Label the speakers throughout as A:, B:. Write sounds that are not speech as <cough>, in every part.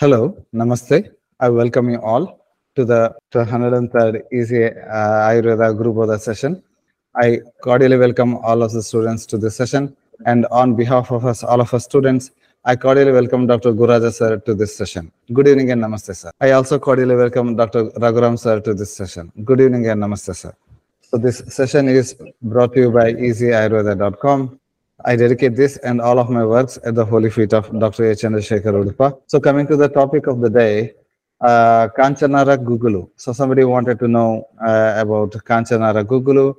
A: Hello, Namaste. I welcome you all to the 103rd Easy uh, Ayurveda of the session. I cordially welcome all of the students to this session. And on behalf of us, all of us students, I cordially welcome Dr. Gururaja sir to this session. Good evening and namaste, sir. I also cordially welcome Dr. Raghuram sir to this session. Good evening and namaste, sir. So this session is brought to you by easyayurveda.com. I dedicate this and all of my works at the holy feet of Dr. A. Chandrasekhar Udupa. So coming to the topic of the day, uh, Kanchanara Gugulu. So somebody wanted to know uh, about Kanchanara Gugulu,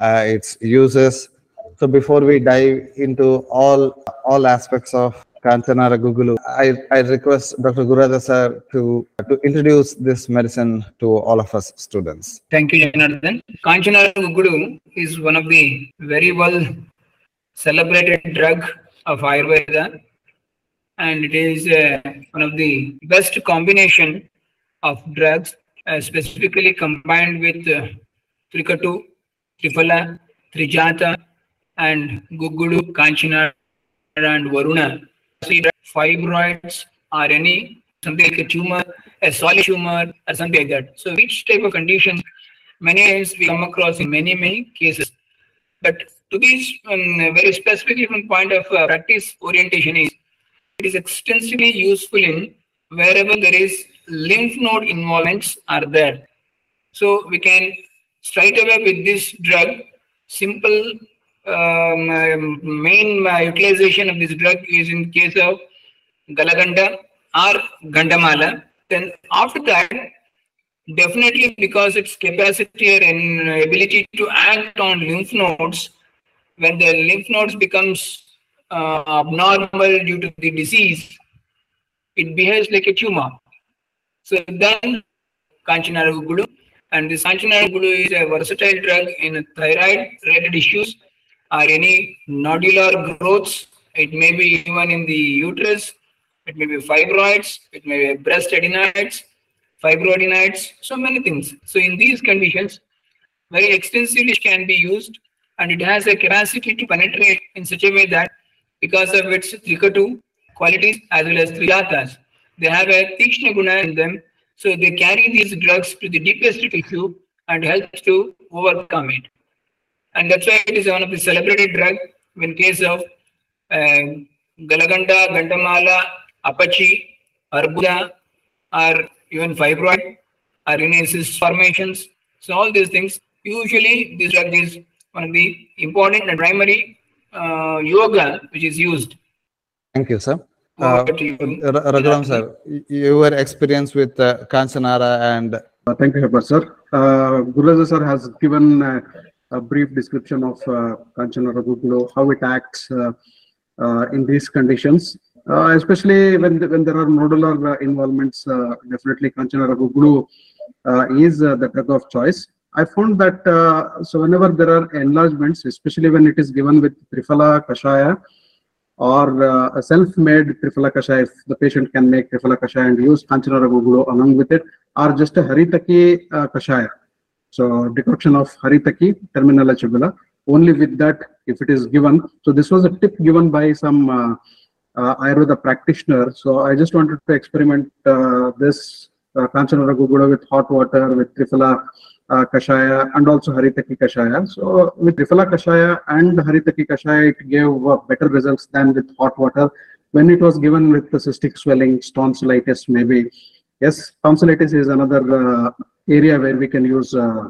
A: uh, its uses. So before we dive into all all aspects of Kanchanara Gugulu, I, I request Dr. Gururaja sir to, to introduce this medicine to all of us students.
B: Thank you, Janardhan. Kanchanara Gugulu is one of the very well celebrated drug of Ayurveda and it is uh, one of the best combination of drugs uh, specifically combined with uh, Trikatu, Triphala, Trijata and Gugulu, Kanchanara and Varuna. See fibroids or any something like a tumor, a solid tumor or something like that. So which type of condition, many times we come across in many, many cases. But to be um, very specific, from point of uh, practice orientation is it is extensively useful in wherever there is lymph node involvements are there. So we can straight away with this drug, simple um, um, main uh, utilization of this drug is in case of Galaganda or Gandamala. Then after that, definitely because its capacity and ability to act on lymph nodes, when the lymph nodes becomes uh, abnormal due to the disease, it behaves like a tumor. So then Kanchanara and this Kanchanara Gulu is a versatile drug in thyroid-related issues or any nodular growths. It may be even in the uterus, it may be fibroids, it may be breast adenoids, fibroadenoids, so many things. So in these conditions, very extensively can be used and it has a capacity to penetrate in such a way that because of its trikatu qualities as well as trijatas, they have a tikshna guna in them. So they carry these drugs to the deepest tissue and help to overcome it. And that's why it is one of the celebrated drug in case of uh, Galaganda, Gandamala, Apachi, Arbuda, or even fibroid, or formations. So all these things, usually this drug is one of the important and primary uh, yoga which is used.
A: Thank you, sir.
B: Over
A: Uh,
B: you.
A: Ra- Raghuram sir, your experience with uh, Kanchanara and
C: Uh, Thank you, Herbert, sir. Uh, Guruji sir has given uh, a brief description of uh, Kanchanara Gugulu, how it acts uh, uh, in these conditions, uh, especially when the- when there are nodular uh, involvements. Uh, definitely, Kanchanara Gugulu uh, is uh, the drug of choice. I found that uh, so whenever there are enlargements, especially when it is given with Triphala Kashaya or uh, a self-made Triphala Kashaya, if the patient can make Triphala Kashaya and use Kanchanara Gugulu along with it, or just a Haritaki uh, Kashaya. So decoction of Haritaki, Terminalia chebula. Only with that, if it is given. So this was a tip given by some uh, uh, Ayurveda practitioner. So I just wanted to experiment uh, this uh, Kanchanara with hot water, with Triphala uh, Kashaya, and also Haritaki Kashaya. So with Triphala Kashaya and Haritaki Kashaya, it gave uh, better results than with hot water. When it was given with the cystic swelling, tonsillitis, maybe Yes, tonsillitis is another uh, area where we can use uh,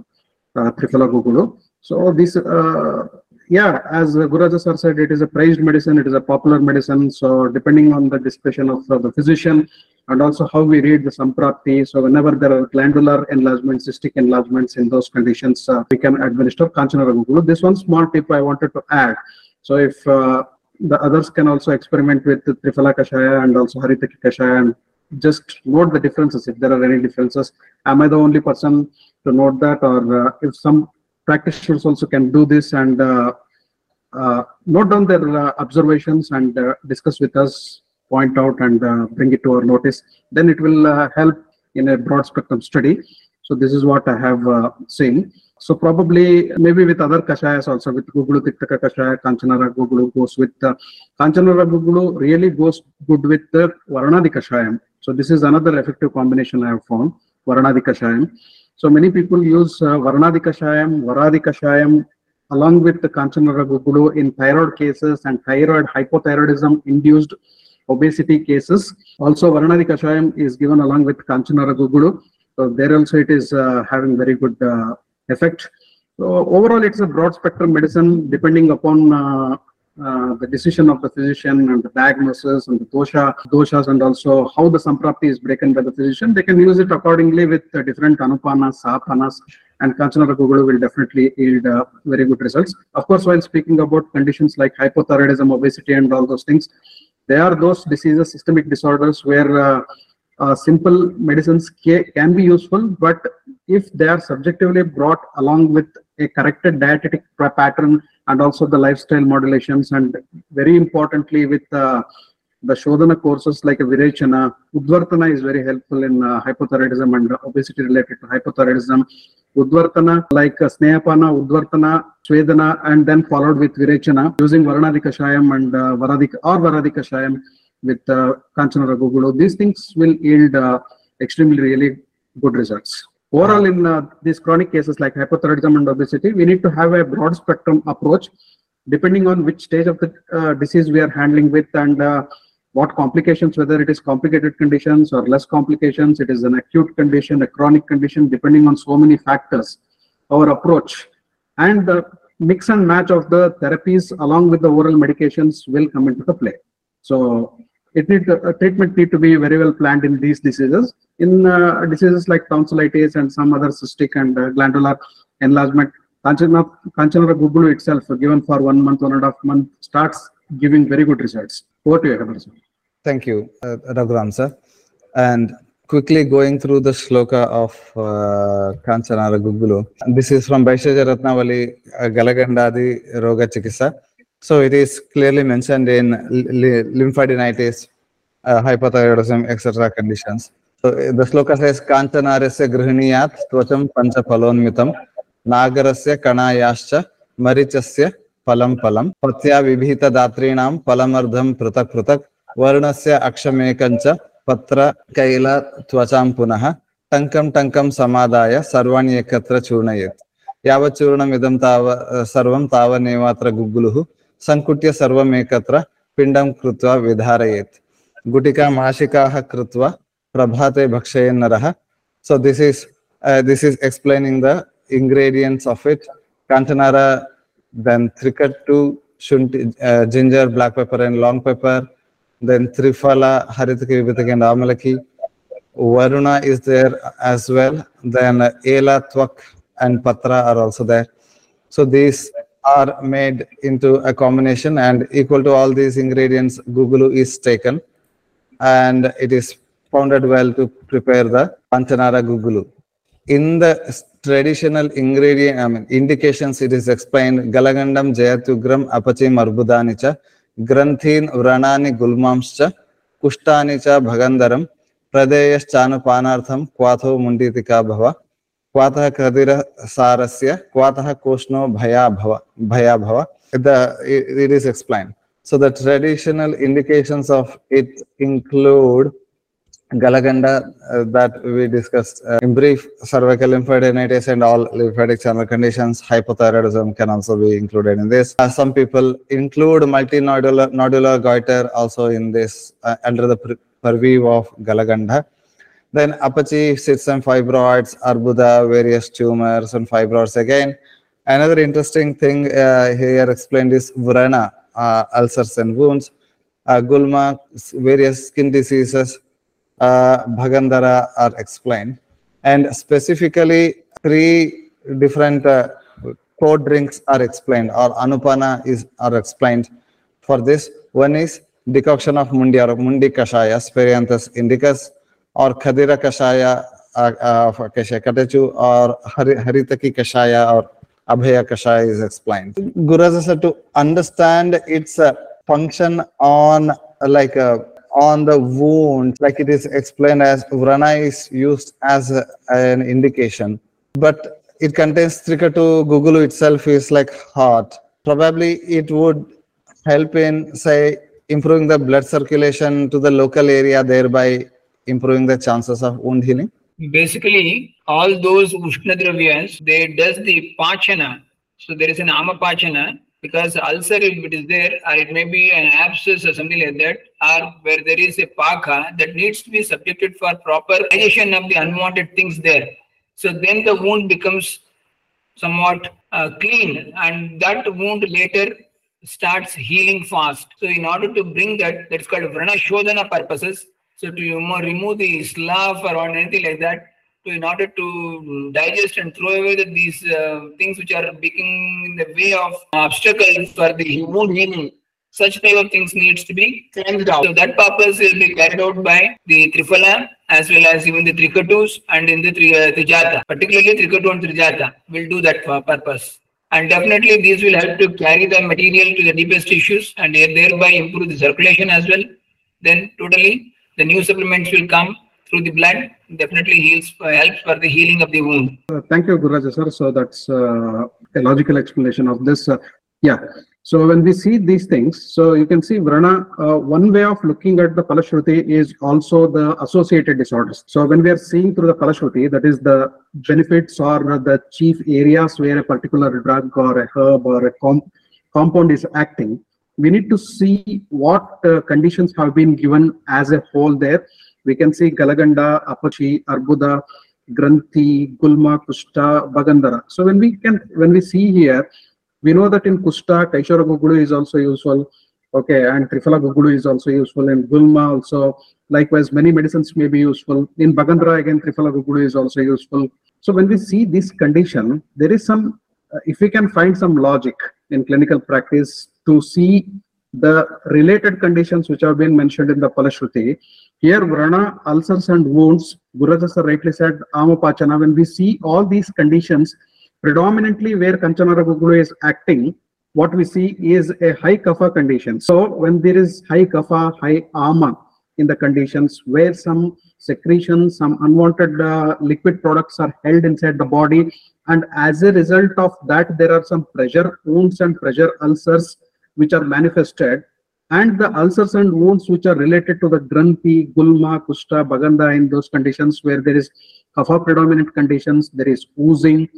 C: uh, Triphala Gugulu. So this, uh, yeah, as uh, Gururaja sir said, it is a prized medicine. It is a popular medicine. So depending on the discretion of uh, the physician and also how we read the Samprapti. So whenever there are glandular enlargements, cystic enlargements in those conditions, uh, we can administer Kanchanaragugulu. This one small tip I wanted to add. So if uh, the others can also experiment with the Triphala Kashaya and also Haritaki Kashaya and just note the differences if there are any differences. Am I the only person to note that, or uh, if some practitioners also can do this and uh, uh, note down their uh, observations and discuss with us, point out and uh, bring it to our notice, then it will uh, help in a broad spectrum study. So this is what I have uh, seen. So probably maybe with other kashayas also with Gugulu Tiktaka Kashaya, Kanchanara Gugulu goes with Kanchanara Gugulu really goes good with the Varanadi Kashayam. So this is another effective combination I have found, Varanadi Kashayam. So many people use uh, Varanadi Kashayam, Varadi Kashayam along with the Kanchanara Gugulu in thyroid cases and thyroid hypothyroidism induced obesity cases. Also, Varanadi Kashayam is given along with Kanchanara Gugulu. So there also it is uh, having very good uh, effect. So overall, it's a broad spectrum medicine depending upon uh, uh, the decision of the physician and the diagnosis and the dosha, doshas and also how the samprapti is broken by the physician. They can use it accordingly with uh, different anupanas, sapanas, and Kanchanara Gugulu will definitely yield uh, very good results. Of course, while speaking about conditions like hypothyroidism, obesity, and all those things, they are those diseases, systemic disorders where uh, uh, simple medicines ca- can be useful, but if they are subjectively brought along with a corrected dietetic pattern and also the lifestyle modulations, and very importantly with uh, the Shodhana courses like Virechana, Udvartana is very helpful in uh, hypothyroidism and obesity related to hypothyroidism. Udvartana like uh, Snehapana, Udvartana, Swedana, and then followed with Virechana using Varanadi Kashayam and uh, Varadi or Varadi Kashayam with uh, Kanchanara Gugulu. These things will yield uh, extremely really good results. Overall, in uh, these chronic cases like hypothyroidism and obesity, we need to have a broad spectrum approach depending on which stage of the uh, disease we are handling with and uh, what complications, whether it is complicated conditions or less complications, it is an acute condition, a chronic condition, depending on so many factors, our approach and the mix and match of the therapies along with the oral medications will come into the play. So it need uh, treatment need to be very well planned in these diseases. In uh, diseases like tonsillitis and some other cystic and uh, glandular enlargement, Kanchana, Kanchanara Gugulu itself, given for one month, one and a half month, starts giving very good results. Over to you.
A: Thank you, uh, Raghuram sir. And quickly going through the shloka of uh, Kanchana This is from Bhaishajya Ratnavali uh, Galagandadi Roga Chikitsa. So it is clearly mentioned in lymphadenitis, uh, hypothyroidism, etc. conditions. So uh, the shloka says Kanchanarasya grihniyat twacham pancha palonmitam nagarasya kanayascha marichasya palam palam patya vibhita datrinaam palamardham pratak pratak. वर्णस्य अक्षमेकञ्च पत्र कैल त्वचां पुनः टङ्कं टङ्कं समादाय सर्वाणि एकत्र चूर्णयेत्। यावत् चूर्णमिदं ताव सर्वं तावनेवात्र गुग्गुलुः सङ्कुट्य सर्वमेकत्र पिण्डं कृत्वा विधारयेत्। गुटिकाम् आशिकाः कृत्वा प्रभाते भक्षयेन् नरः so this is uh, this is explaining the ingredients of it. Kantanara then trikattu, shunti, uh, ginger, black pepper, and long pepper. Then trifala, haritaki, vibhitaki, and amalaki. Varuna is there as well. Then ela, twak, and patra are also there. So these are made into a combination, and equal to all these ingredients, gugulu is taken, and it is pounded well to prepare the kanchanara gugulu. In the traditional ingredient, I mean, indications, it is explained, galagandam jayatugram apachim arbudani cha, granthin vranani gulmamscha, kushtani cha bhagandaram, pradeyaschanupanaartham kwatho munditika bhava, क्वातः Qadir सारस्य क्वातः कोष्णो भया भव भया भव the it, it is explained so the traditional indications of it include Galaganda uh, that we discussed uh, in brief, cervical lymphadenitis and all lymphatic channel conditions, hypothyroidism can also be included in this. Uh, some people include multinodular nodular goiter also in this uh, under the pur- purview of Galaganda. Then Apachi sits and fibroids, Arbuda, various tumors and fibroids again. Another interesting thing uh, here explained is Vrana, uh, ulcers and wounds, uh, Gulma, various skin diseases, uh, Bhagandara are explained. And specifically, three different uh, code drinks are explained, or Anupana is are explained for this. One is decoction of Mundi or Mundi Kashaya, Sphaeranthus indicus, or Khadira Kashaya uh, uh, of Acacia catechu, or Hari, Haritaki Kashaya, or Abhaya Kashaya is explained. Gurasa said to understand its uh, function on uh, like a on the wound, like it is explained as Vrana is used as a- an indication, but it contains Trikatu, Gugulu itself is like hot. Probably it would help in, say, improving the blood circulation to the local area, thereby improving the chances of wound healing?
B: Basically, all those Ushna Dravyas, they does the Pachana. So there is an Amapachana because ulcer, if it is there, or it may be an abscess or something like that, or where there is a Paka that needs to be subjected for proper digestion of the unwanted things there. So then the wound becomes somewhat uh, clean and that wound later starts healing fast. So in order to bring that, that's called Vrana Shodhana purposes. So to remove, remove the slough or anything like that, to in order to digest and throw away the, these uh, things which are becoming in the way of obstacles for the human healing. Such type of things needs to be cleansed out. So that purpose will be carried out by the Triphala as well as even the Trikatus and in the tri, uh, Trijata. Particularly Trikatu and Trijata will do that for purpose. And definitely these will help to carry the material to the deepest tissues and thereby improve the circulation as well. Then totally the new supplements will come through the blood, definitely heals, uh, helps for the healing of the wound.
C: Uh, thank you, Gururaja sir. So that's uh, a logical explanation of this. Uh, yeah. So when we see these things, so you can see Vrana, uh, one way of looking at the Phalashruti is also the associated disorders. So when we are seeing through the Phalashruti, that is the benefits or the chief areas where a particular drug or a herb or a com compound is acting, we need to see what uh, conditions have been given as a whole there. We can see Galaganda, Apachi, Arbuda, Granthi, Gulma, Kushta, Bhagandara. So when we can, when we see here, we know that in Kushta, Kaishora Gugulu is also useful. Okay, and Triphala Gugulu is also useful. In Gulma also, likewise, many medicines may be useful. In Bhagandara, again, Triphala Gugulu is also useful. So when we see this condition, there is some, uh, if we can find some logic in clinical practice to see the related conditions which have been mentioned in the Phalashruti, here Vrana, ulcers and wounds, Gurajasa rightly said, Amapachana, when we see all these conditions, predominantly where Kanchanara Gugulu is acting, what we see is a high kapha condition. So when there is high kapha, high ama in the conditions where some secretions, some unwanted uh, liquid products are held inside the body, and as a result of that, there are some pressure wounds and pressure ulcers which are manifested, and the ulcers and wounds which are related to the granthi, gulma, kushta, baganda in those conditions where there is kapha predominant conditions, there is oozing,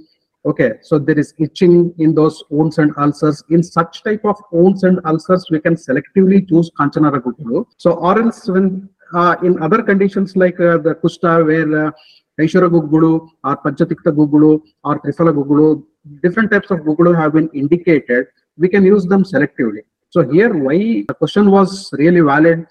C: Okay, so there is itching in those wounds and ulcers. In such type of wounds and ulcers, we can selectively choose Kanchanara Gugulu. So, or else when uh, in other conditions like uh, the Kushta, where uh, Aishara or Panchatikta Gugulu or Triphala Gugulu, different types of Gugulu have been indicated, we can use them selectively. So here, why the question was really valid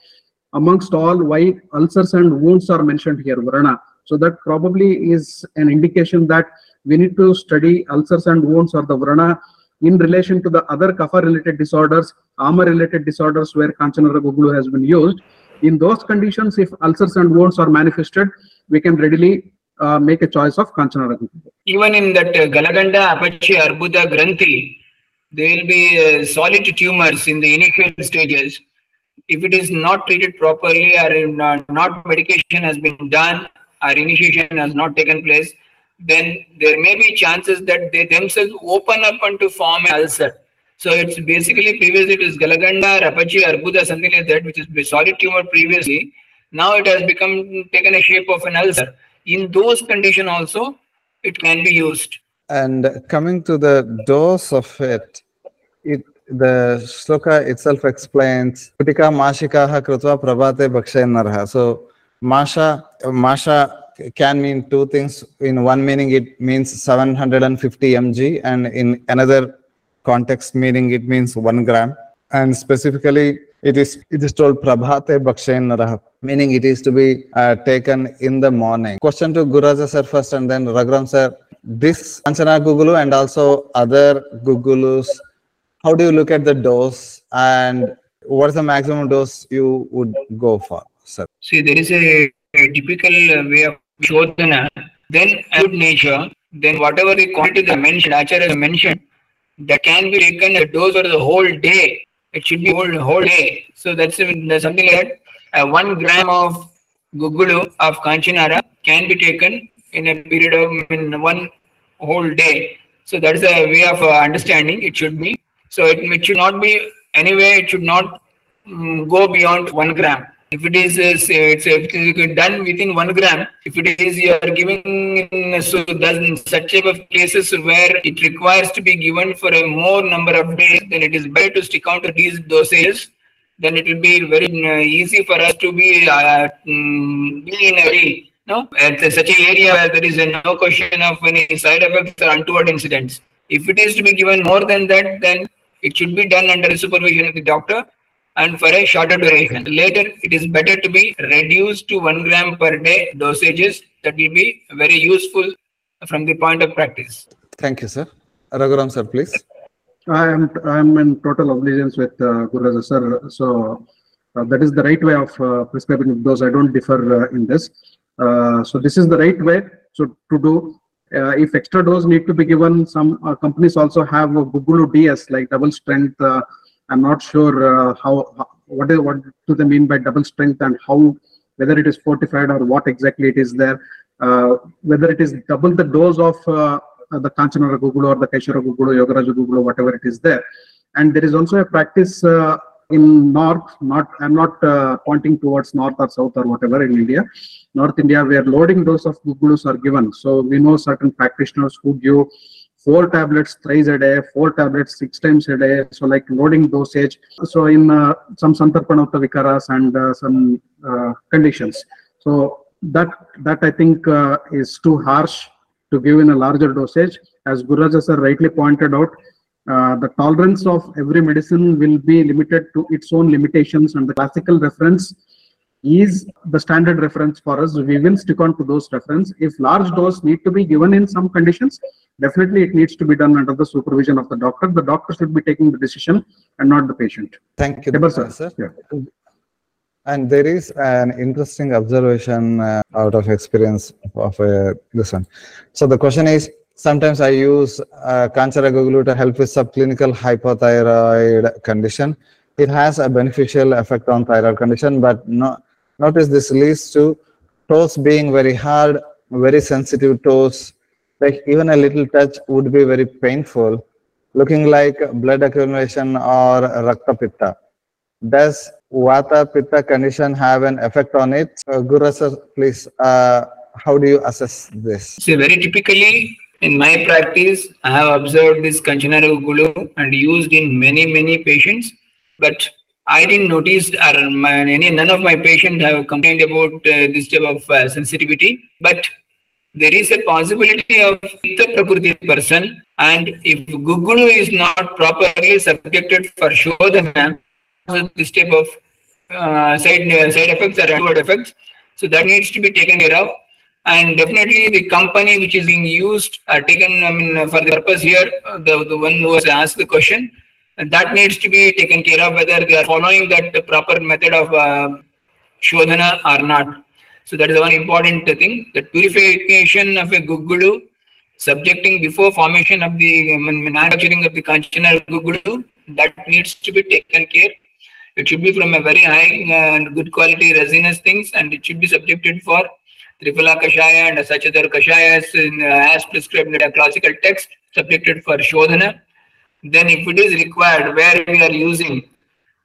C: amongst all, why ulcers and wounds are mentioned here, Varana. So that probably is an indication that we need to study ulcers and wounds or the vrana in relation to the other kapha related disorders, ama related disorders where Kanchanara Gugulu has been used. In those conditions, if ulcers and wounds are manifested, we can readily uh, make a choice of Kanchanara Gugulu.
B: Even in that uh, Galaganda, Apachi, Arbuda, Granthi, there will be uh, solid tumors in the initial stages. If it is not treated properly or not, not medication has been done or initiation has not taken place, then there may be chances that they themselves open up and to form an ulcer. So it's basically previously it is Galaganda, Rapachi, Arbuda, something like that, which is a solid tumor previously. Now it has become taken a shape of an ulcer. In those conditions also, it can be used.
A: And coming to the dose of it, it the shloka itself explains Putika Mashikaha Krutva Prabhate Bhakshayanarha. So Masha Masha can mean two things. In one meaning, it means 750 mg, and in another context meaning, it means one gram. And specifically, it is it is told prabhate bhakshayanarah, meaning it is to be uh, taken in the morning. Question to Gururaja sir first, and then Raghuram sir. This Kanchana Gugulu and also other Gugulus, how do you look at the dose and what is the maximum dose you would go for, sir?
B: See, there is a, a typical way of Shodhana, then good nature, then whatever the quantity mentioned, Acharya mentioned, that can be taken a dose for the whole day. It should be whole whole day. So that's, something like that. Uh, one gram of gugulu of kanchanara can be taken in a period of in one whole day. So that's a way of uh, understanding. It should be. So it, it should not be anyway. It should not um, go beyond one gram. If it is uh, it's, uh, done within one gram, if it is you are giving in, so such type of cases where it requires to be given for a more number of days, then it is better to stick on to these dosages. Then it will be very uh, easy for us to be uh, mm, in a no at such an area where there is a no question of any side effects or untoward incidents. If it is to be given more than that, then it should be done under the supervision of the doctor and for a shorter duration. Later, it is better to be reduced to one gram per day dosages. That will be very useful from the point of practice.
A: Thank you, sir. Raghuram, sir, please.
C: I am I am in total obedience with uh, Guru Raja sir. So uh, that is the right way of uh, prescribing those. I don't differ uh, in this. Uh, so this is the right way. So to do. Uh, if extra dose need to be given, some uh, companies also have a Gugulu DS like double strength. I'm not sure uh, how, what do they mean by double strength and how whether it is fortified or what exactly it is there. Uh, whether it is double the dose of uh, the Kanchanara Gugulu or the Kaishora Gugulu, Yogaraja Gugulu, whatever it is there. And there is also a practice uh, in North, not I'm not uh, pointing towards North or South or whatever in India, North India, where loading dose of Gugulus are given. So we know certain practitioners who give four tablets thrice a day, four tablets six times a day. So like loading dosage. So in uh, some Santarpanottha Vikaras and uh, some uh, conditions. So that that I think uh, is too harsh to give in a larger dosage. As Gururaja sir rightly pointed out, uh, the tolerance of every medicine will be limited to its own limitations and the classical reference is the standard reference for us. We will stick on to those reference. If large dose need to be given in some conditions, definitely it needs to be done under the supervision of the doctor. The doctor should be taking the decision and not the patient.
A: Thank you,
C: Debar
A: sir.
C: sir. Yeah.
A: And there is an interesting observation uh, out of experience of uh, this one. So the question is, sometimes I use uh, to help with subclinical hypothyroid condition. It has a beneficial effect on thyroid condition, but no, notice this leads to toes being very hard, very sensitive toes. Like even a little touch would be very painful, looking like blood accumulation or rakta pitta. Does Vata Pitta condition have an effect on it? Uh, Guru sir, please, uh, how do you assess this?
B: So very typically in my practice, I have observed this Kanchanara Gulu and used in many, many patients, but I didn't notice or my, any none of my patients have complained about uh, this type of uh, sensitivity. But there is a possibility of Pitta Prakriti person, and if Gugulu is not properly subjected for Shodhana, this type of uh, side side effects or untoward effects. So that needs to be taken care of. And definitely the company which is being used are taken, I mean, for the purpose here, uh, the, the one who has asked the question, and that needs to be taken care of whether they are following that proper method of uh, Shodhana or not. So that is one important thing. The purification of a Gugulu, subjecting before formation of the manufacturing of the Kanchana Gugulu, that needs to be taken care. It should be from a very high and good quality resinous things, and it should be subjected for Triphala Kashaya and such other Kashayas in, uh, as prescribed in the classical text, subjected for Shodhana. Then if it is required, where we are using,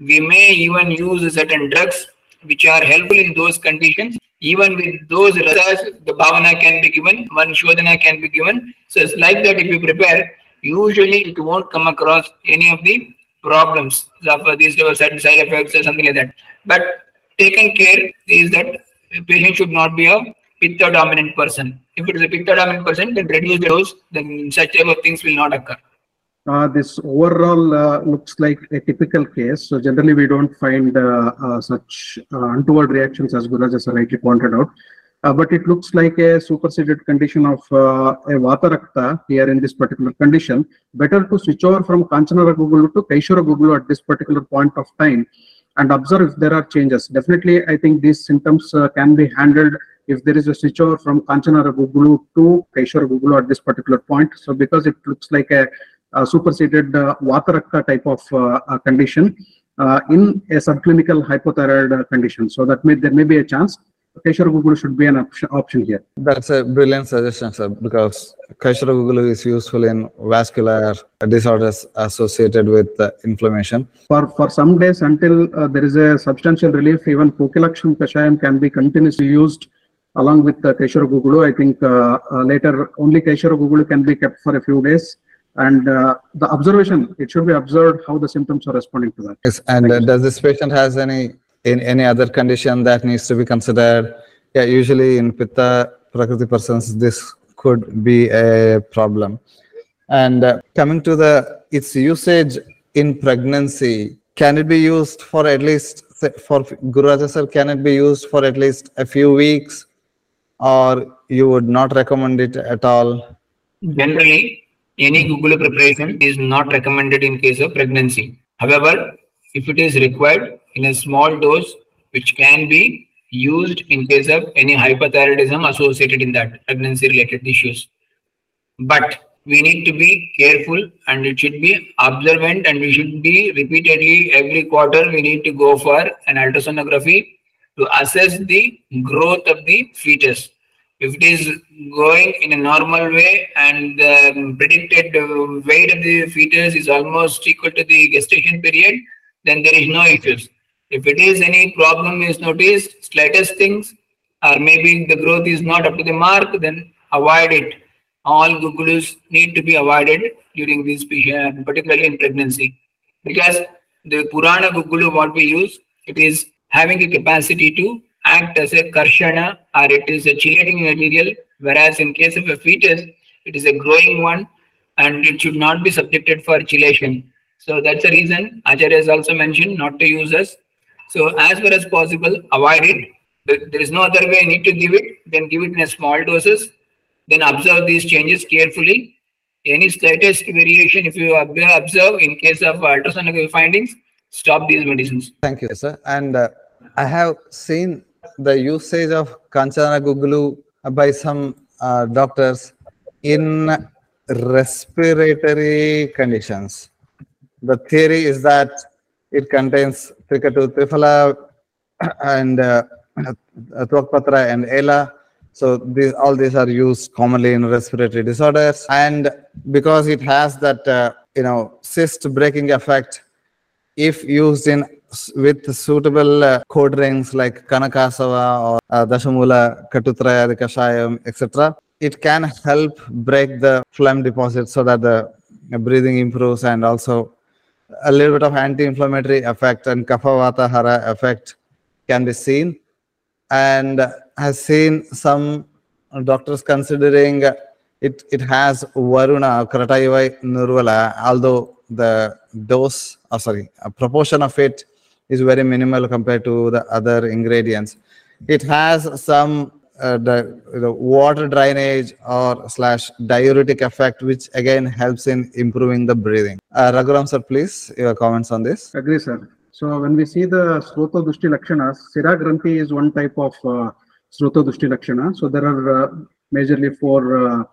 B: we may even use certain drugs which are helpful in those conditions. Even with those rasas, the bhavana can be given, one shodhana can be given. So it's like that if you prepare, usually it won't come across any of the problems of uh, these certain side effects or something like that. But taken care is that patient should not be a pitta dominant person. If it is a pitta dominant person, then reduce the dose, then such type of things will not occur.
C: Uh, this overall uh, looks like a typical case. So generally, we don't find uh, such untoward reactions as Guraj has rightly pointed out. Uh, but it looks like a superseded condition of uh, a Vata Rakta here in this particular condition. Better to switch over from Kanchanara Gugulu to Kaishora Gugulu at this particular point of time and observe if there are changes. Definitely, I think these symptoms uh, can be handled if there is a switch over from Kanchanara Gugulu to Kaishora Gugulu at this particular point. So because it looks like a superseded uh, Vata Rakta type of uh, uh, condition uh, in a subclinical hypothyroid uh, condition. So that may there may be a chance. Keshara Gugulu should be an option, option here.
A: That's a brilliant suggestion, sir, because Kaishora Gugulu is useful in vascular disorders associated with uh, inflammation.
C: For, for some days until uh, there is a substantial relief, even Kokilaksham Kashayam can be continuously used along with the Keshara Gugulu. I think uh, uh, later only Keshara Gugulu can be kept for a few days. And uh, the observation, it should be observed how the symptoms are responding to that.
A: Yes, and uh, does this patient has any in any other condition that needs to be considered? Yeah, usually in Pitta Prakriti persons, this could be a problem. And uh, coming to the its usage in pregnancy, can it be used for at least for Guru Raja sir? Can it be used for at least a few weeks, or you would not recommend it at all?
B: Generally, any Google preparation is not recommended in case of pregnancy. However, if it is required in a small dose, which can be used in case of any hypothyroidism associated in that pregnancy related issues. But we need to be careful and it should be observant and we should be repeatedly every quarter we need to go for an ultrasonography to assess the growth of the fetus if it is going in a normal way and the predicted uh, weight of the fetus is almost equal to the gestation period, then there is no issues. If it is any problem is noticed, slightest things, or maybe the growth is not up to the mark, then avoid it. All gugulus need to be avoided during this period, particularly in pregnancy. Because the Purana gugulu, what we use, it is having a capacity to act as a karshana or it is a chelating material, whereas in case of a fetus, it is a growing one and it should not be subjected for chelation. So that's the reason Acharya has also mentioned not to use us. So as far as possible, avoid it. There is no other way, need to give it, then give it in a small doses, then observe these changes carefully. Any slightest variation, if you observe in case of ultrasonography findings, stop these medicines.
A: Thank you, sir. And uh, I have seen the usage of Kanchana Gugulu by some uh, doctors in respiratory conditions. The theory is that it contains Trikatu Trifala <coughs> and uh, <coughs> and Ela. So these, all these are used commonly in respiratory disorders. And because it has that, uh, you know, cyst breaking effect, if used in with suitable uh, code rings like Kanakasava or uh, Dashamula, Katutraya, Kashayam, etc., it can help break the phlegm deposit so that the breathing improves and also a little bit of anti-inflammatory effect and kaphavata hara effect can be seen and has seen some doctors considering it it has varuna Crataeva nurvala although the dose oh sorry a proportion of it is very minimal compared to the other ingredients it has some uh, the, the water drainage or slash diuretic effect which again helps in improving the breathing uh, raghuram sir please your comments on this
C: Agree, sir. So when we see the Srota Dushti Lakshanas, Sira Granthi is one type of uh, Dushti Lakshana. So there are uh, majorly four uh,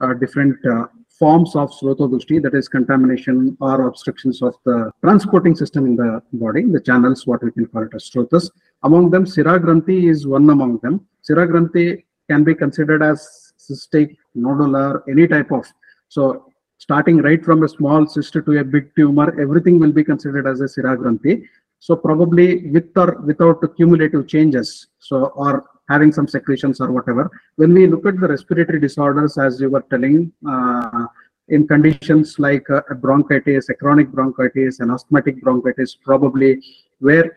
C: uh, different uh, forms of Srota Dushti, that is contamination or obstructions of the transporting system in the body, the channels, what we can call it as Srotas. Among them, Sira Granthi is one among them. Sira Granthi can be considered as cystic, nodular, any type of. So starting right from a small cyst to a big tumor, everything will be considered as a Sira Granthi. So probably with or without cumulative changes, so or having some secretions or whatever. When we look at the respiratory disorders, as you were telling, uh, in conditions like uh, a bronchitis, a chronic bronchitis, an asthmatic bronchitis, probably where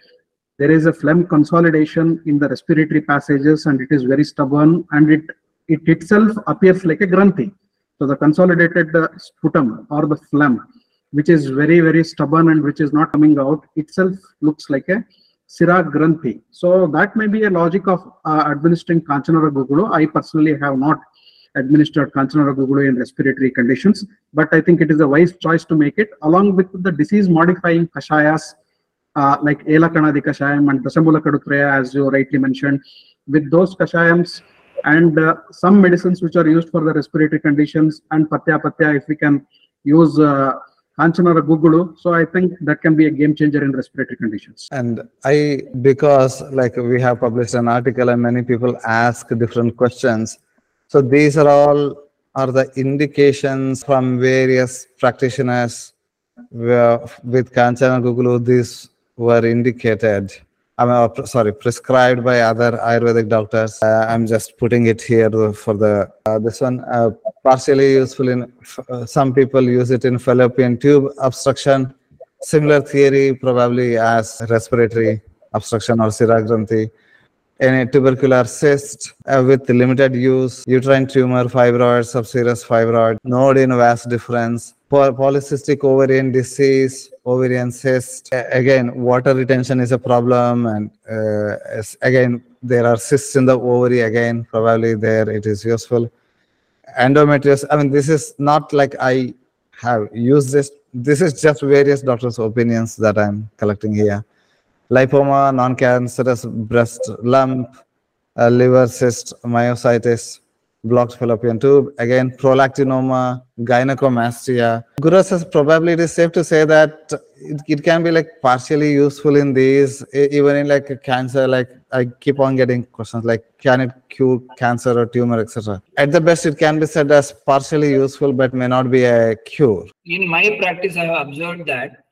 C: there is a phlegm consolidation in the respiratory passages and it is very stubborn and it it itself appears like a granthi. So the consolidated uh, sputum or the phlegm, which is very, very stubborn and which is not coming out, itself looks like a Sira Granthi. So that may be a logic of uh, administering Kanchanara Gugulu. I personally have not administered Kanchanara Gugulu in respiratory conditions, but I think it is a wise choice to make it along with the disease modifying kashayas uh, like Elakanadi Kashayam and Dashamula Katutraya, as you rightly mentioned. With those kashayams, and uh, some medicines which are used for the respiratory conditions and patya patya if we can use uh, Kanchanara Gugulu. So I think that can be a game changer in respiratory conditions.
A: And I, because like we have published an article and many people ask different questions. So these are all are the indications from various practitioners where, with Kanchana Gugulu, these were indicated. I mean, uh, sorry, prescribed by other Ayurvedic doctors. Uh, I'm just putting it here for the uh, this one. Uh, partially useful in uh, some people use it in fallopian tube obstruction. Similar theory probably as respiratory obstruction or Siragranthi. Any tubercular cyst uh, with limited use, uterine tumor, fibroid, subserous fibroid, node in vas deferens, po- polycystic ovarian disease, ovarian cyst. Again, water retention is a problem, and uh, again, there are cysts in the ovary. Again, probably there it is useful. Endometriosis. I mean, this is not like I have used this. This is just various doctors' opinions that I'm collecting here. Lipoma, non-cancerous breast lump, uh, liver cyst, myositis, blocked fallopian tube, again, prolactinoma, gynecomastia. Guru says probably it is safe to say that it, it can be like partially useful in these, even in like a cancer, like I keep on getting questions like, can it cure cancer or tumor, etc. At the best, it can be said as partially useful, but may not be a cure.
B: In my practice, I have observed that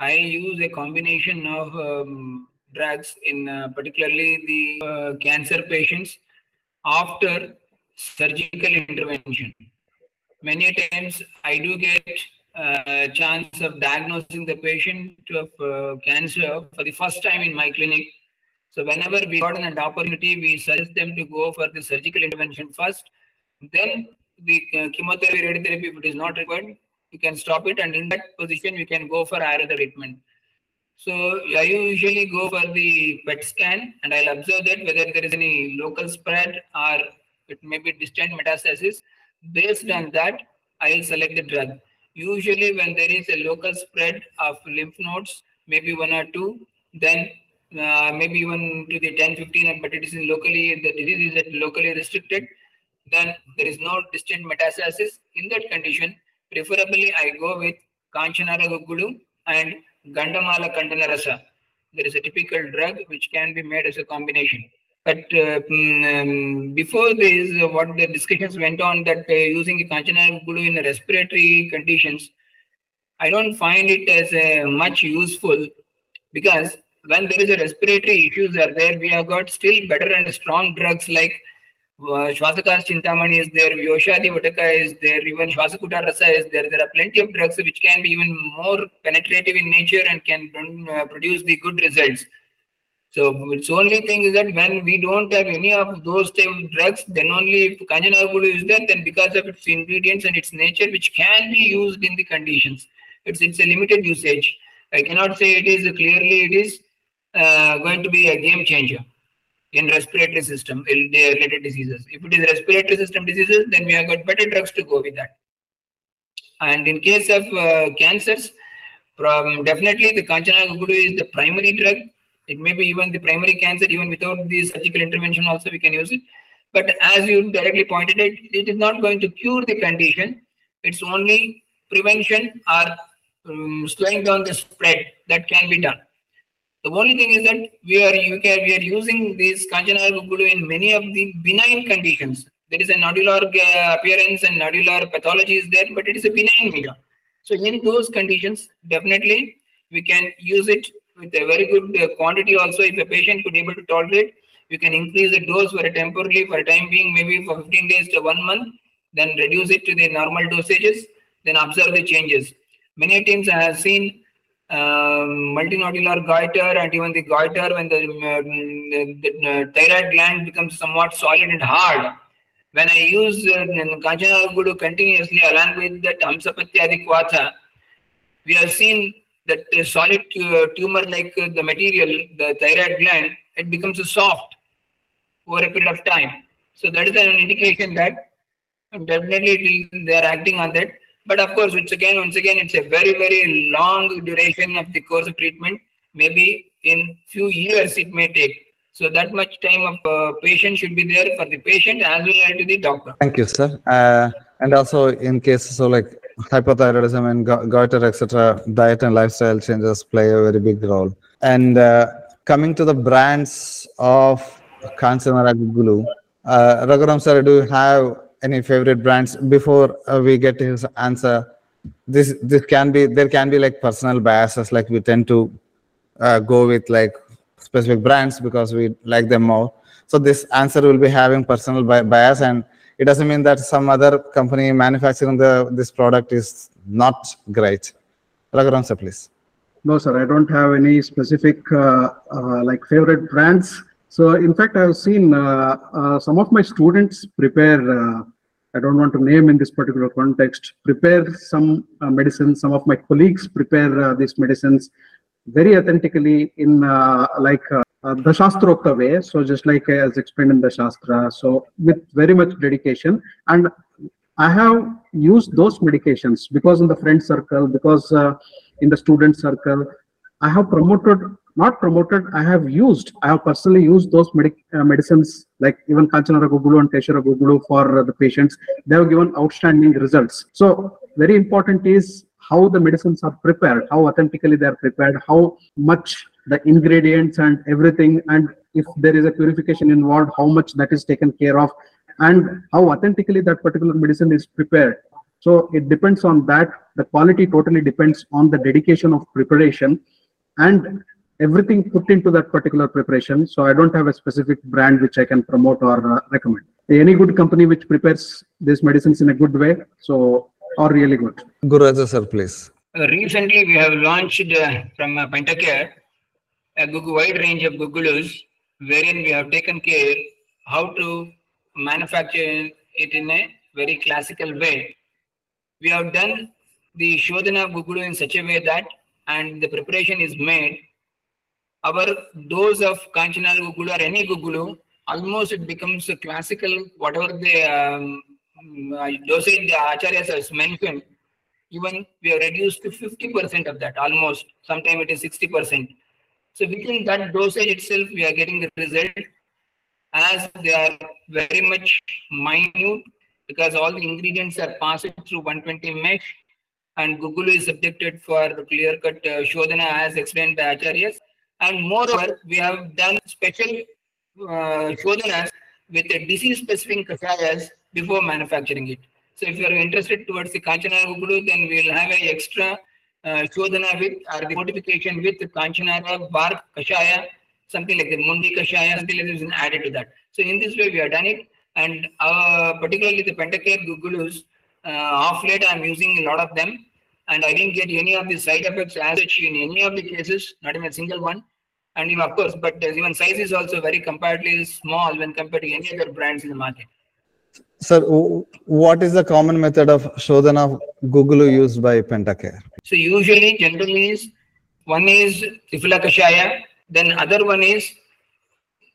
B: I use a combination of um, drugs in uh, particularly the uh, cancer patients after surgical intervention. Many times I do get a chance of diagnosing the patient of uh, cancer for the first time in my clinic. So whenever we got an opportunity, we suggest them to go for the surgical intervention first. Then the uh, chemotherapy, radiotherapy, if it is not required, you can stop it. And in that position, you can go for Ayurveda treatment. So I usually go for the PET scan and I'll observe that whether there is any local spread or it may be distant metastasis. Based on that, I'll select the drug. Usually when there is a local spread of lymph nodes, maybe one or two, then uh, maybe even to the 10, 15, but it is locally, the disease is locally restricted, then there is no distant metastasis. In that condition, preferably I go with Kanchanara Gugulu and Gandamala Kandanarasa. There is a typical drug which can be made as a combination. But uh, mm, um, before this, what the discussions went on that uh, using Kanchanara Gugulu in respiratory conditions, I don't find it as uh, much useful because when there is a respiratory issues are there, we have got still better and strong drugs like uh, Shvasakas Chintamani is there, Vyoshadi Vataka is there, even Shvasakuta Rasa is there. There are plenty of drugs which can be even more penetrative in nature and can uh, produce the good results. So its only thing is that when we don't have any of those type of drugs, then only if Kanjana Gulu is there, then because of its ingredients and its nature, which can be used in the conditions. It's it's a limited usage. I cannot say it is clearly it is uh, going to be a game changer in respiratory system related diseases. If it is respiratory system diseases, then we have got better drugs to go with that. And in case of uh, cancers, from definitely the Kanchana Gugulu is the primary drug. It may be even the primary cancer, even without the surgical intervention, also we can use it. But as you directly pointed out, it is not going to cure the condition. It's only prevention or um, slowing down the spread that can be done. The only thing is that we are you can, we are using this Kanchana Gugulu in many of the benign conditions. There is a nodular appearance and nodular pathology is there, but it is a benign media. So in those conditions, definitely we can use it with a very good uh, quantity. Also, if a patient could able to tolerate, you can increase the dose for a temporarily for a time being, maybe for 15 days to one month, then reduce it to the normal dosages, then observe the changes. Many times I have seen um, multinodular goiter and even the goiter when the, um, the, the uh, thyroid gland becomes somewhat solid and hard. When I use uh, Guru continuously along with that Amsapatyadi Kwatha, we have seen that solid uh, tumor like uh, the material, the thyroid gland, it becomes a soft over a period of time. So that is an indication that definitely they are acting on that. But of course, it's again, once again, it's a very, very long duration of the course of treatment. Maybe in few years it may take. So that much time of uh, patient should be there for the patient as well as to the doctor.
A: Thank you, sir. Uh, and also in case, so like hypothyroidism and go- goiter, etc., diet and lifestyle changes play a very big role. And uh, coming to the brands of Kanchanara Gugulu, uh, Raghuram sir, do you have any favorite brands before uh, we get his answer? This this can be there can be like personal biases, like we tend to uh, go with like specific brands because we like them more. So this answer will be having personal bi- bias, and it doesn't mean that some other company manufacturing the this product is not great. Raghuram sir, please.
C: No, sir, I don't have any specific uh, uh, like favorite brands. So, in fact, I've seen uh, uh, some of my students prepare. Uh, I don't want to name in this particular context. Prepare some uh, medicines. Some of my colleagues prepare these medicines very authentically in like uh, uh, the Shastrokta way. So, just like as explained in the Shastra. So, with very much dedication and I have used those medications because in the friend circle, because uh, in the student circle, I have promoted, not promoted, I have used, I have personally used those medic- uh, medicines like even Kanchanara Gugulu and Teshara Gugulu for uh, the patients. They have given outstanding results. So, very important is how the medicines are prepared, how authentically they are prepared, how much the ingredients and everything, and if there is a purification involved, how much that is taken care of and how authentically that particular medicine is prepared. So it depends on that. The quality totally depends on the dedication of preparation and everything put into that particular preparation. So I don't have a specific brand which I can promote or uh, recommend. Any good company which prepares these medicines in a good way, so are really good.
A: Guru sir, please.
B: Uh, recently, we have launched uh, from uh, Pentacare a Gugulu, wide range of Gugulus, wherein we have taken care how to manufacture it in a very classical way. We have done the Shodhana Gugulu in such a way that, and the preparation is made, our dose of Kanchanara Gugulu or any Gugulu, almost it becomes a classical, whatever the um, uh, dosage the Acharyas has mentioned, even we have reduced to 50% of that almost. Sometimes it is 60% so within that dosage itself we are getting the result. As they are very much minute because all the ingredients are passed through 120 mesh and Gugulu is subjected for clear cut uh, shodhana as explained by acharyas. And moreover we have done special uh, shodhanas with a disease specific kashayas before manufacturing it. So if you are interested towards the Kanchanara Gugulu, then we'll have a extra Shodhana with or the fortification with Kanchanara bark Kashaya, something like the Mundi Kashaya, something like this is added to that. So in this way we have done it. And uh, particularly the Pentacare Gugulus, uh, off late I'm using a lot of them. And I didn't get any of the side effects as such in any of the cases, not even a single one. And even of course, but uh, even size is also very comparatively small when compared to any other brands in the market.
A: Sir, what is the common method of Shodhana Gugulu used by Pentacare?
B: So usually, generally is one is Triphala Kashaya, then other one is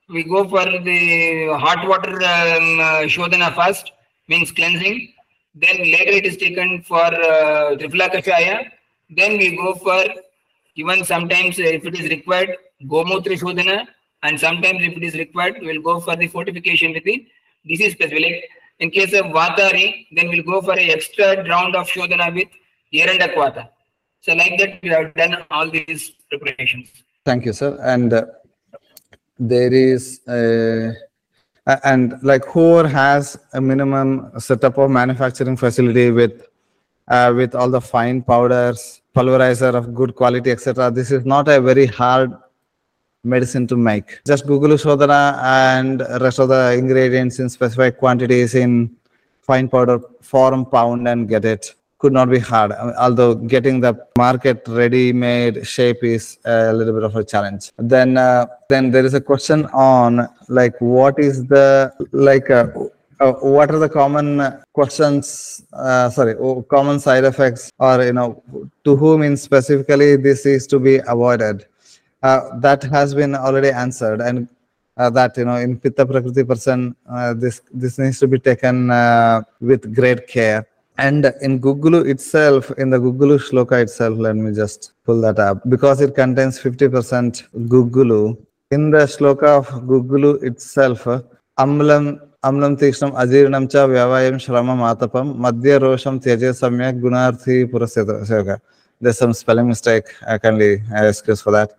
B: we go for the hot water um, Shodhana first, means cleansing. Then later it is taken for uh, Kashaya. Then we go for even sometimes if it is required, Gomutra Shodhana. And sometimes if it is required, we'll go for the fortification with the disease specific. In case of Vatari, then we'll go for a extra round of Shodhana with Yeranda Kvata. So like that, we have done all these preparations.
A: Thank you, sir. And uh, there is a- and like whoever has a minimum setup of manufacturing facility with uh, with all the fine powders, pulverizer of good quality, etc. This is not a very hard medicine to make. Just Gugulu Shodhana and rest of the ingredients in specific quantities in fine powder form, pound, and get it. Could not be hard. Although getting the market ready-made shape is a little bit of a challenge. Then, uh, then there is a question on like what is the like. Uh, uh, what are the common questions uh, sorry oh, common side effects or you know to whom in specifically this is to be avoided uh, that has been already answered and uh, that you know in pitta prakriti person uh, this this needs to be taken uh, with great care and in Gugulu itself, in the Gugulu shloka itself, let me just pull that up because it contains 50% Gugulu. In the shloka of Gugulu itself, Amlam अम्लं तीक्ष्णम् अजीर्णं Vyavayam Shrama Matapam Madhya रोषं त्यजे सम्यक् गुणार्थी पुरस्य There's some spelling mistake. I kindly uh, excuse for that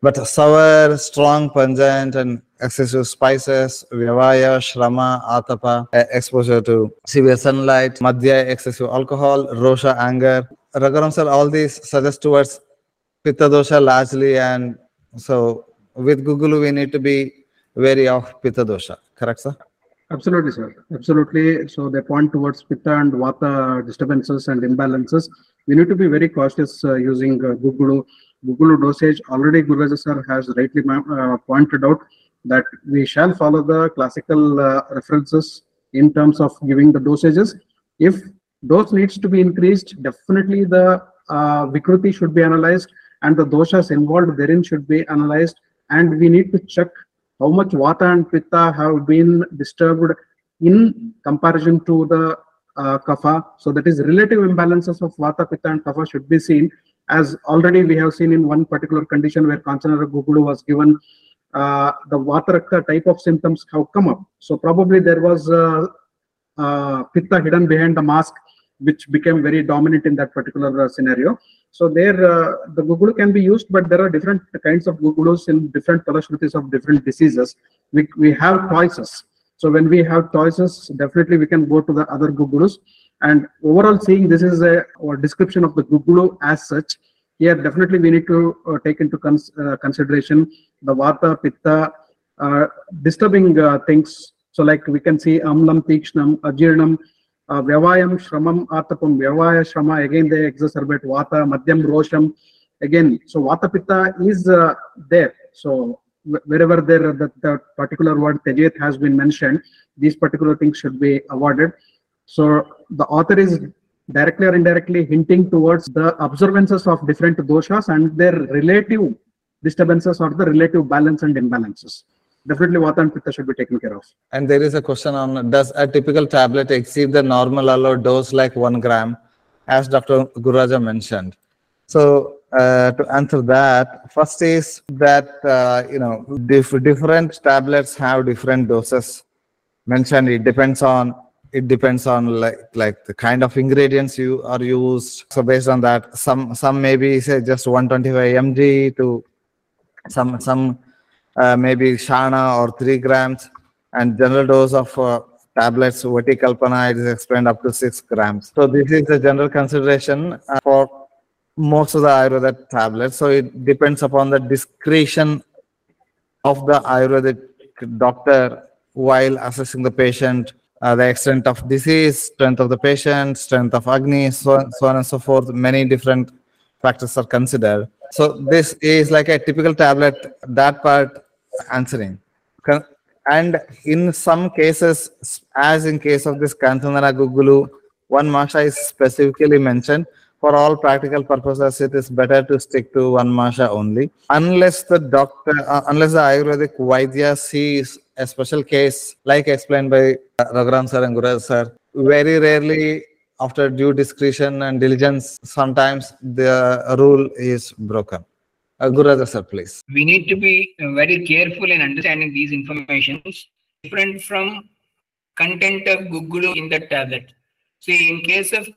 A: but sour strong pungent and excessive spices vyavaya shrama atapa exposure to severe sunlight madhya excessive alcohol rosha anger Raghuram sir all these suggest towards pitta dosha largely and so with gugulu we need to be wary of pitta dosha correct sir
C: Absolutely, sir. Absolutely. So they point towards pitta and vata disturbances and imbalances. We need to be very cautious uh, using uh, Gugulu. Gugulu dosage. Already Guru sir has rightly uh, pointed out that we shall follow the classical uh, references in terms of giving the dosages. If dose needs to be increased, definitely the uh, Vikruti should be analyzed and the doshas involved therein should be analyzed. And we need to check how much vata and pitta have been disturbed in comparison to the uh, kapha. So that is relative imbalances of vata, pitta and kapha should be seen as already we have seen in one particular condition where Kanchanara Gugulu was given uh, the vata rakta type of symptoms have come up. So probably there was uh, uh, pitta hidden behind the mask which became very dominant in that particular uh, scenario. So there, the Gugulu can be used, but there are different kinds of Gugulus in different Phalashrutis of different diseases. We, we have choices. So when we have choices, definitely we can go to the other Gugulus. And overall seeing this is a, description of the Gugulu as such. Here, definitely we need to uh, take into cons- uh, consideration the Vata, Pitta, uh, disturbing uh, things. So like we can see Amlam, Tikshnam, Ajirnam, uh, Vyavayam, Shramam, Atapam, Vyavaya, Shrama, again they exacerbate Vata, Madhyam, Rosham, again. So Vata Pitta is uh, there. So wherever there that, particular word Tejet has been mentioned, these particular things should be avoided. So the author is directly or indirectly hinting towards the observances of different doshas and their relative disturbances or the relative balance and imbalances. Definitely Vata and Pitta should be taken care of.
A: And there is a question on does a typical tablet exceed the normal allowed dose like one gram, as Dr. Gururaja mentioned? So uh, to answer that, first is that uh, you know dif- different tablets have different doses mentioned. It depends on it depends on like like the kind of ingredients you are used. So based on that, some some maybe say just 125 mg to some some uh, maybe shana or 3 grams. And general dose of uh, tablets vati kalpana is explained up to 6 grams. So this is the general consideration uh, for most of the ayurvedic tablets. So it depends upon the discretion of the ayurvedic doctor while assessing the patient uh, the extent of disease strength of the patient strength of agni so, on- so on and so forth many different factors are considered. So this is like a typical tablet that part answering. And in some cases as in case of this kanchanara gugulu one masha is specifically mentioned. For all practical purposes it is better to stick to one masha only. Unless the doctor uh, unless the ayurvedic vaidya sees a special case like explained by uh, raghuram sir and guraj sir very rarely after due discretion and diligence sometimes the rule is broken uh, sir please
B: we need to be very careful in understanding these informations different from content of Gugulu in the tablet. See, in case of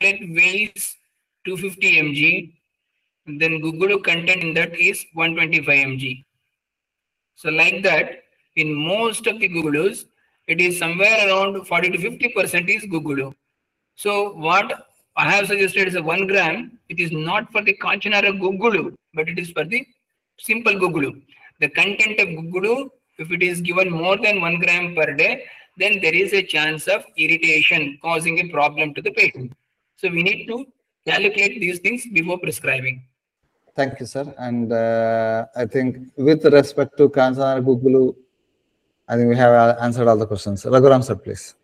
B: tablet weighs 250 mg, then Gugulu content in that is 125 mg. So like that, in most of the Gugulus, it is somewhere around 40 to 50 percent is Gugulu. So what I have suggested is a one gram. It is not for the Kanchanara Gugulu, but it is for the simple Gugulu. The content of Gugulu, if it is given more than one gram per day, then there is a chance of irritation causing a problem to the patient. So we need to calculate these things before prescribing.
A: Thank you, sir. And uh, I think with respect to Kanchanara Gugulu, I think we have uh, answered all the questions. Raghuram, sir, please.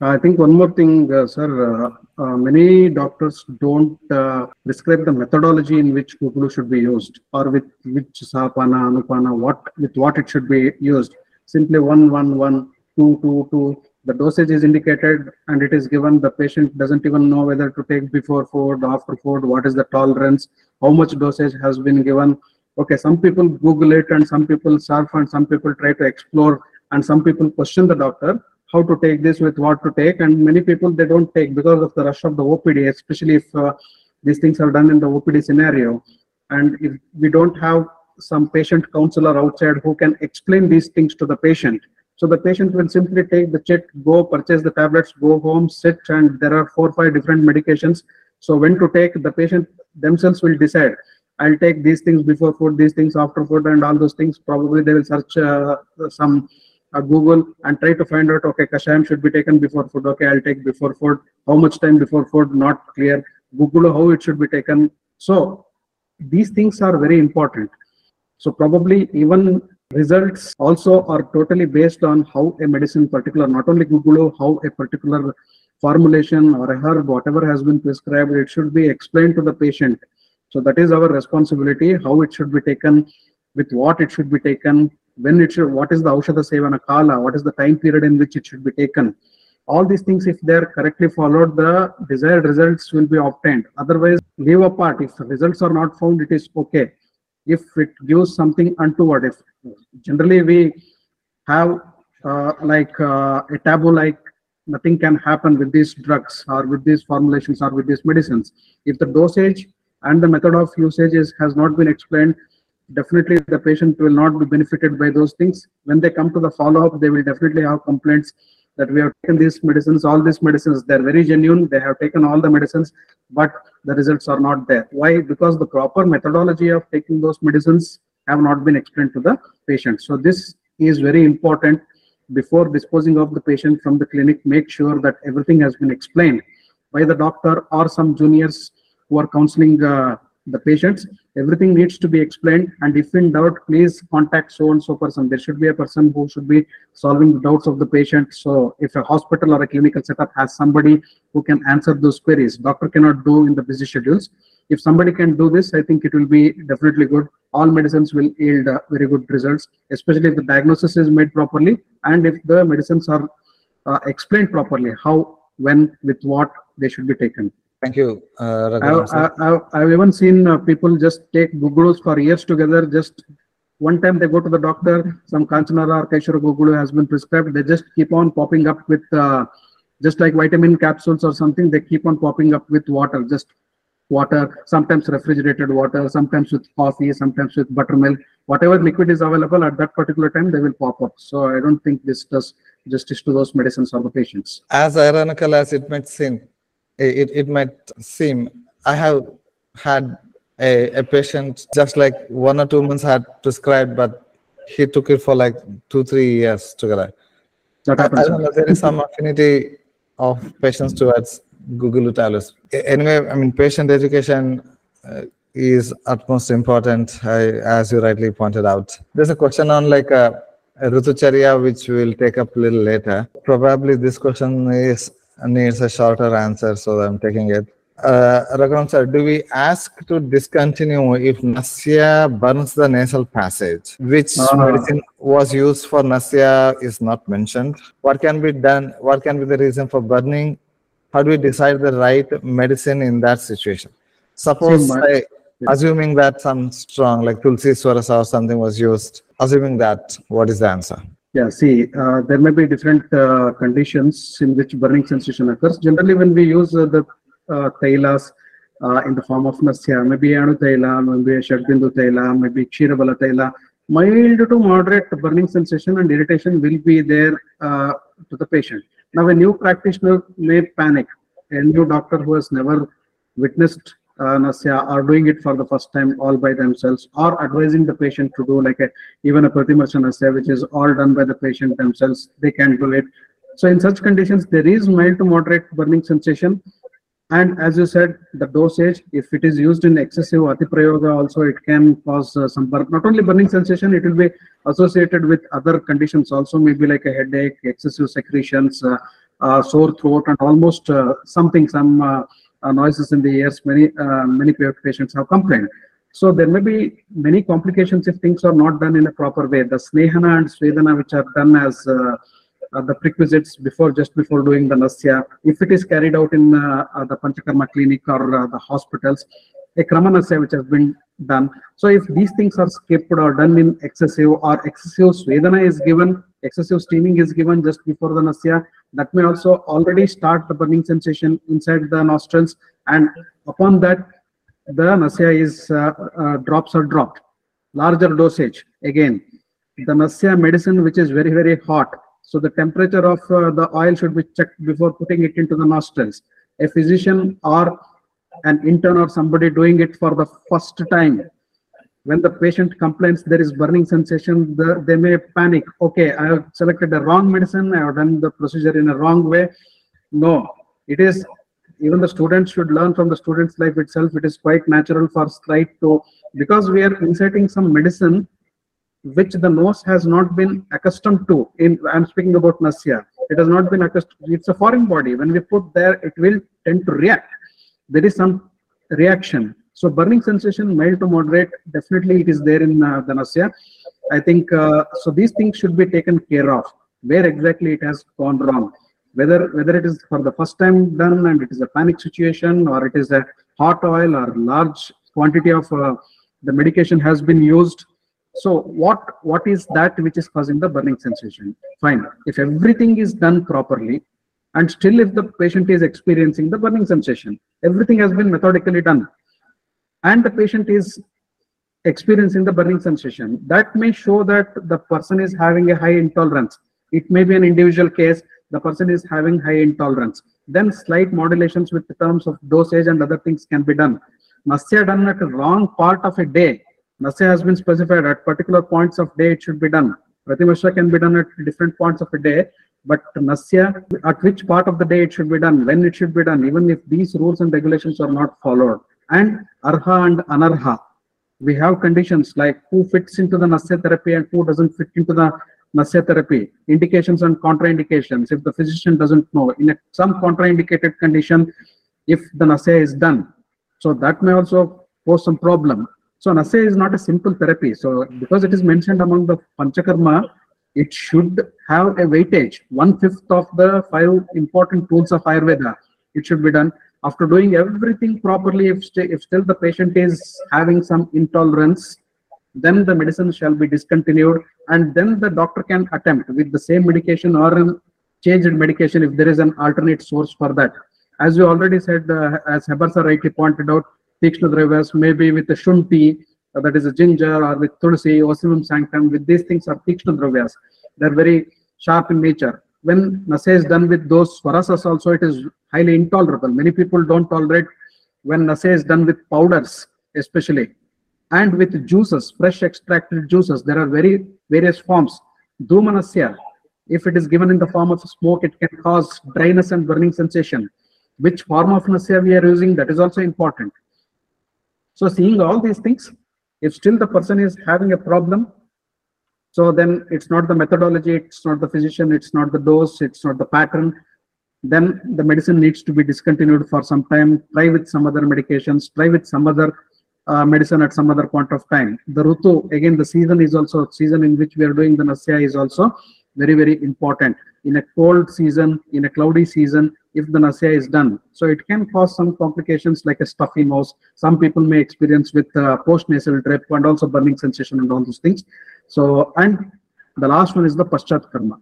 C: I think one more thing, uh, sir. Uh, uh, many doctors don't uh, describe the methodology in which Gugulu should be used, or with which Sahapana, Anupana, what with what it should be used. Simply one, one, one, two, two, two. The dosage is indicated and it is given. The patient doesn't even know whether to take before food, after food. What is the tolerance? How much dosage has been given? Okay, some people Google it and some people surf and some people try to explore and some people question the doctor how to take this with what to take. And many people they don't take because of the rush of the opd especially if uh, these things are done in the opd scenario. And if we don't have some patient counselor outside who can explain these things to the patient. So the patient will simply take the check go purchase the tablets go home sit and there are four or five different medications. So when to take the patient themselves will decide i'll take these things before food these things after food and all those things. Probably they will search uh, some uh, google and try to find out okay kashayam should be taken before food. Okay i'll take before food. How much time before food? Not clear. Google how it should be taken. So these things are very important. So probably even results also are totally based on how a medicine particular not only gugulu how a particular formulation or a herb whatever has been prescribed it should be explained to the patient. So that is our responsibility how it should be taken with what it should be taken when it should what is the aushadha sevana kala what is the time period in which it should be taken? All these things if they are correctly followed the desired results will be obtained. Otherwise leave apart. If the results are not found it is okay. If it gives something untoward if generally we have uh, like uh, a taboo like nothing can happen with these drugs or with these formulations or with these medicines. If the dosage and the method of usage is, has not been explained definitely the patient will not be benefited by those things. When they come to the follow-up they will definitely have complaints that we have taken these medicines all these medicines they're very genuine they have taken all the medicines but the results are not there. Why? Because the proper methodology of taking those medicines have not been explained to the patient. So this is very important. Before disposing of the patient from the clinic make sure that everything has been explained by the doctor or some juniors who are counseling uh, the patients. Everything needs to be explained. And if in doubt please contact so and so person. There should be a person who should be solving the doubts of the patient. So if a hospital or a clinical setup has somebody who can answer those queries doctor cannot do in the busy schedules. If somebody can do this i think it will be definitely good. All medicines will yield uh, very good results especially if the diagnosis is made properly and if the medicines are uh, explained properly how when with what they should be taken
A: Thank you, uh,
C: I've, I've, I've even seen uh, people just take Gugulus for years together. Just one time they go to the doctor, some Kanchanara or Kaishora Gugulu has been prescribed. They just keep on popping up with, uh, just like vitamin capsules or something, they keep on popping up with water, just water, sometimes refrigerated water, sometimes with coffee, sometimes with buttermilk. Whatever liquid is available at that particular time, they will pop up. So I don't think this does justice to those medicines or the patients.
A: as ironical as it might seem, it, it might seem, I have had a, a patient just like one or two months had prescribed, but he took it for like two, three years together.
C: That
A: I, I
C: happens.
A: don't know, there is some affinity of patients towards Gugulu. Anyway, I mean, patient education uh, is utmost important, uh, as you rightly pointed out. There's a question on like uh, a Rutucharya, which we'll take up a little later. Probably this question is needs a shorter answer, so I'm taking it. Uh, Raghuram sir, do we ask to discontinue if Nasya burns the nasal passage? Which medicine was used for Nasya is not mentioned. What can be done? What can be the reason for burning? How do we decide the right medicine in that situation? Suppose, I, assuming that some strong, like Tulsi Swarasa or something was used, assuming that, what is the answer?
C: Yeah, see, uh, there may be different uh, conditions in which burning sensation occurs. Generally, when we use uh, the uh, tailas uh, in the form of nasya, maybe anu taila, maybe shadbindu taila, maybe kshirabala taila, mild to moderate burning sensation and irritation will be there uh, to the patient. Now, a new practitioner may panic. A new doctor who has never witnessed are doing it for the first time all by themselves or advising the patient to do like a even a pratimarsha nasya which is all done by the patient themselves. They can do it. So in such conditions there is mild to moderate burning sensation. And as you said the dosage if it is used in excessive atiprayoga also it can cause uh, some burn not only burning sensation it will be associated with other conditions also maybe like a headache excessive secretions uh, uh, sore throat and almost uh, something some uh, uh, noises in the ears many uh, many pa- patients have complained so there may be many complications if things are not done in a proper way the snehana and svedana which are done as uh, uh, the prerequisites before just before doing the nasya if it is carried out in uh, uh, the panchakarma clinic or uh, the hospitals a Kramanasya which has been done. So if these things are skipped or done in excessive or excessive Svedana is given, excessive steaming is given just before the Nasya, that may also already start the burning sensation inside the nostrils and upon that the Nasya is uh, uh, drops are dropped. Larger dosage again. The Nasya medicine which is very very hot. So the temperature of uh, the oil should be checked before putting it into the nostrils. A physician or an intern or somebody doing it for the first time when the patient complains there is burning sensation the, they may panic. Okay i have selected the wrong medicine i have done the procedure in a wrong way. No it is even the students should learn from the student's life itself. It is quite natural for slight to because we are inserting some medicine which the nose has not been accustomed to. In i'm speaking about nasya it has not been accustomed it's a foreign body. When we put there it will tend to react. There is some reaction. So burning sensation, mild to moderate, definitely it is there in uh, the nasya. I think uh, so. These things should be taken care of. Where exactly it has gone wrong, whether whether it is for the first time done and it is a panic situation, or it is a hot oil or large quantity of uh, the medication has been used. So what what is that which is causing the burning sensation? Fine. If everything is done properly, and still if the patient is experiencing the burning sensation everything has been methodically done and the patient is experiencing the burning sensation that may show that the person is having a high intolerance. It may be an individual case the person is having high intolerance. Then slight modulations with terms of dosage and other things can be done. Nasya done at wrong part of a day. Nasya has been specified. At particular points of day it should be done. Pratimasya can be done at different points of a day but Nasya, at which part of the day it should be done, when it should be done, even if these rules and regulations are not followed. And Arha and Anarha, we have conditions like who fits into the Nasya therapy and who doesn't fit into the Nasya therapy, indications and contraindications. If the physician doesn't know, in a, some contraindicated condition, if the Nasya is done, so that may also pose some problem. So Nasya is not a simple therapy. So because it is mentioned among the Panchakarma, it should have a weightage. One fifth of the five important tools of Ayurveda, it should be done. After doing everything properly, if, st if still the patient is having some intolerance, then the medicine shall be discontinued and then the doctor can attempt with the same medication or a changed medication if there is an alternate source for that. As you already said, uh, as Hebarsa rightly pointed out, Tikshna maybe with the Shunti, uh, that is a ginger or with tulsi, Ocimum sanctum, with these things are tikshna. They're very sharp in nature. When nasya is done with those swarasas also, it is highly intolerable. Many people don't tolerate when nasya is done with powders, especially. And with juices, fresh extracted juices, there are very various forms. Dhumanasya, if it is given in the form of smoke, it can cause dryness and burning sensation. Which form of nasya we are using, that is also important. So seeing all these things, if still the person is having a problem, so then it's not the methodology, it's not the physician, it's not the dose, it's not the pattern. Then the medicine needs to be discontinued for some time. Try with some other medications, try with some other uh, medicine at some other point of time. The Rutu, again, the season is also season in which we are doing the Nasya is also very, very important. In a cold season, in a cloudy season, if the nasya is done. So it can cause some complications like a stuffy nose. Some people may experience with uh, post-nasal drip and also burning sensation and all those things. So, and the last one is the paschat karma.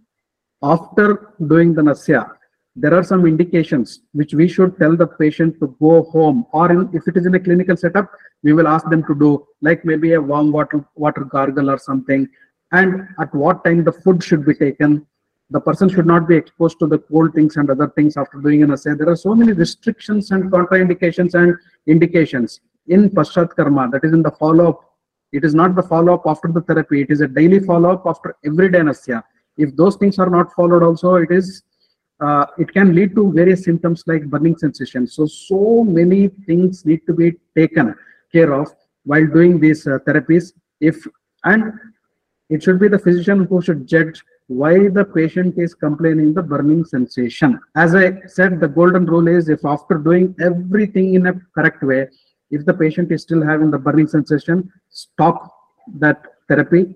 C: After doing the nasya, there are some indications which we should tell the patient to go home or in, if it is in a clinical setup, we will ask them to do like maybe a warm water, water gargle or something and at what time the food should be taken the person should not be exposed to the cold things and other things after doing an assay. There are so many restrictions and contraindications and indications in Paschat Karma, that is in the follow-up. It is not the follow-up after the therapy, it is a daily follow-up after every Nasya. If those things are not followed also, it is uh, it can lead to various symptoms like burning sensation. So, so many things need to be taken care of while doing these uh, therapies. If and it should be the physician who should judge why the patient is complaining the burning sensation. As I said, the golden rule is if after doing everything in a correct way, if the patient is still having the burning sensation, stop that therapy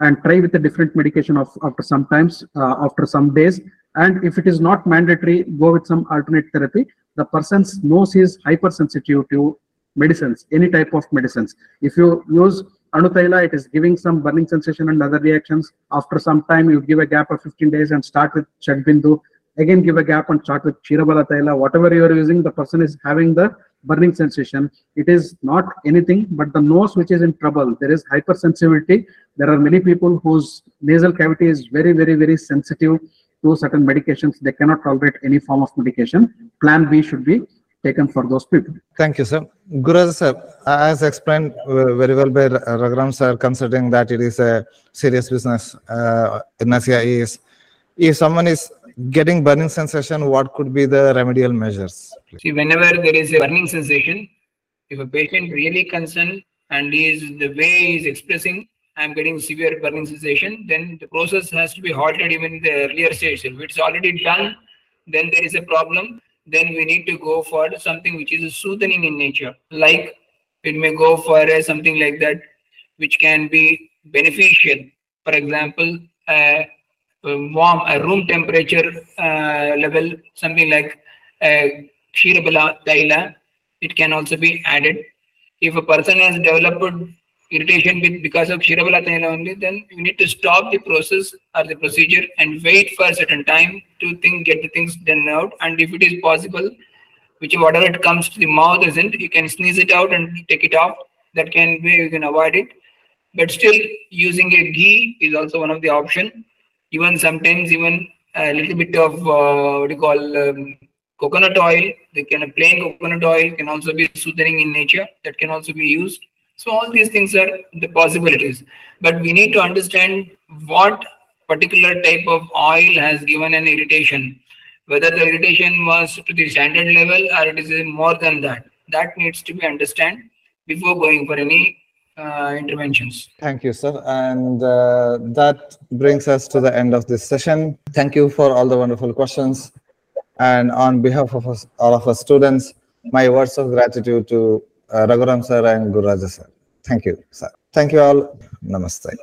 C: and try with a different medication of, after sometimes uh, after some days. And if it is not mandatory, go with some alternate therapy. The person's nose is hypersensitive to medicines, any type of medicines. If you use Anutaila, it is giving some burning sensation and other reactions. After some time, you give a gap of 15 days and start with Shadbindu. Again, give a gap and start with Kshirabala Taila. Whatever you are using, the person is having the burning sensation. It is not anything but the nose which is in trouble. There is hypersensitivity. There are many people whose nasal cavity is very, very, very sensitive to certain medications. They cannot tolerate any form of medication. Plan B should be taken for those people.
A: Thank you, sir. Guraj sir, as explained uh, very well by Ra- Raghuram sir, considering that it is a serious business, uh, Nasya is, if someone is getting burning sensation, what could be the remedial measures?
B: See, whenever there is a burning sensation, if a patient really concerned and is the way is expressing, I'm getting severe burning sensation, then the process has to be halted even in the earlier stage. If it's already done, then there is a problem. Then we need to go for something which is soothing in nature. Like it may go for something like that, which can be beneficial. For example, uh, warm, a room temperature uh, level, something like uh, Kshirabala Taila, it can also be added. If a person has developed irritation with because of Kshirabala Taila only, then you need to stop the process or the procedure and wait for a certain time to think, get the things done out. And if it is possible, which whatever it comes to the mouth isn't, you can sneeze it out and take it off. That can be, you can avoid it. But still, using a ghee is also one of the option. Even sometimes, even a little bit of uh, what do you call um, coconut oil. They can plain coconut oil can also be soothing in nature. That can also be used. So all these things are the possibilities. But we need to understand what particular type of oil has given an irritation. Whether the irritation was to the standard level or it is more than that. That needs to be understood before going for any uh, interventions.
A: Thank you, sir. And uh, that brings us to the end of this session. Thank you for all the wonderful questions. And on behalf of us, all of us students, my words of gratitude to uh, Raghuram sir and Guru sir. Thank you, sir. Thank you all. Namaste.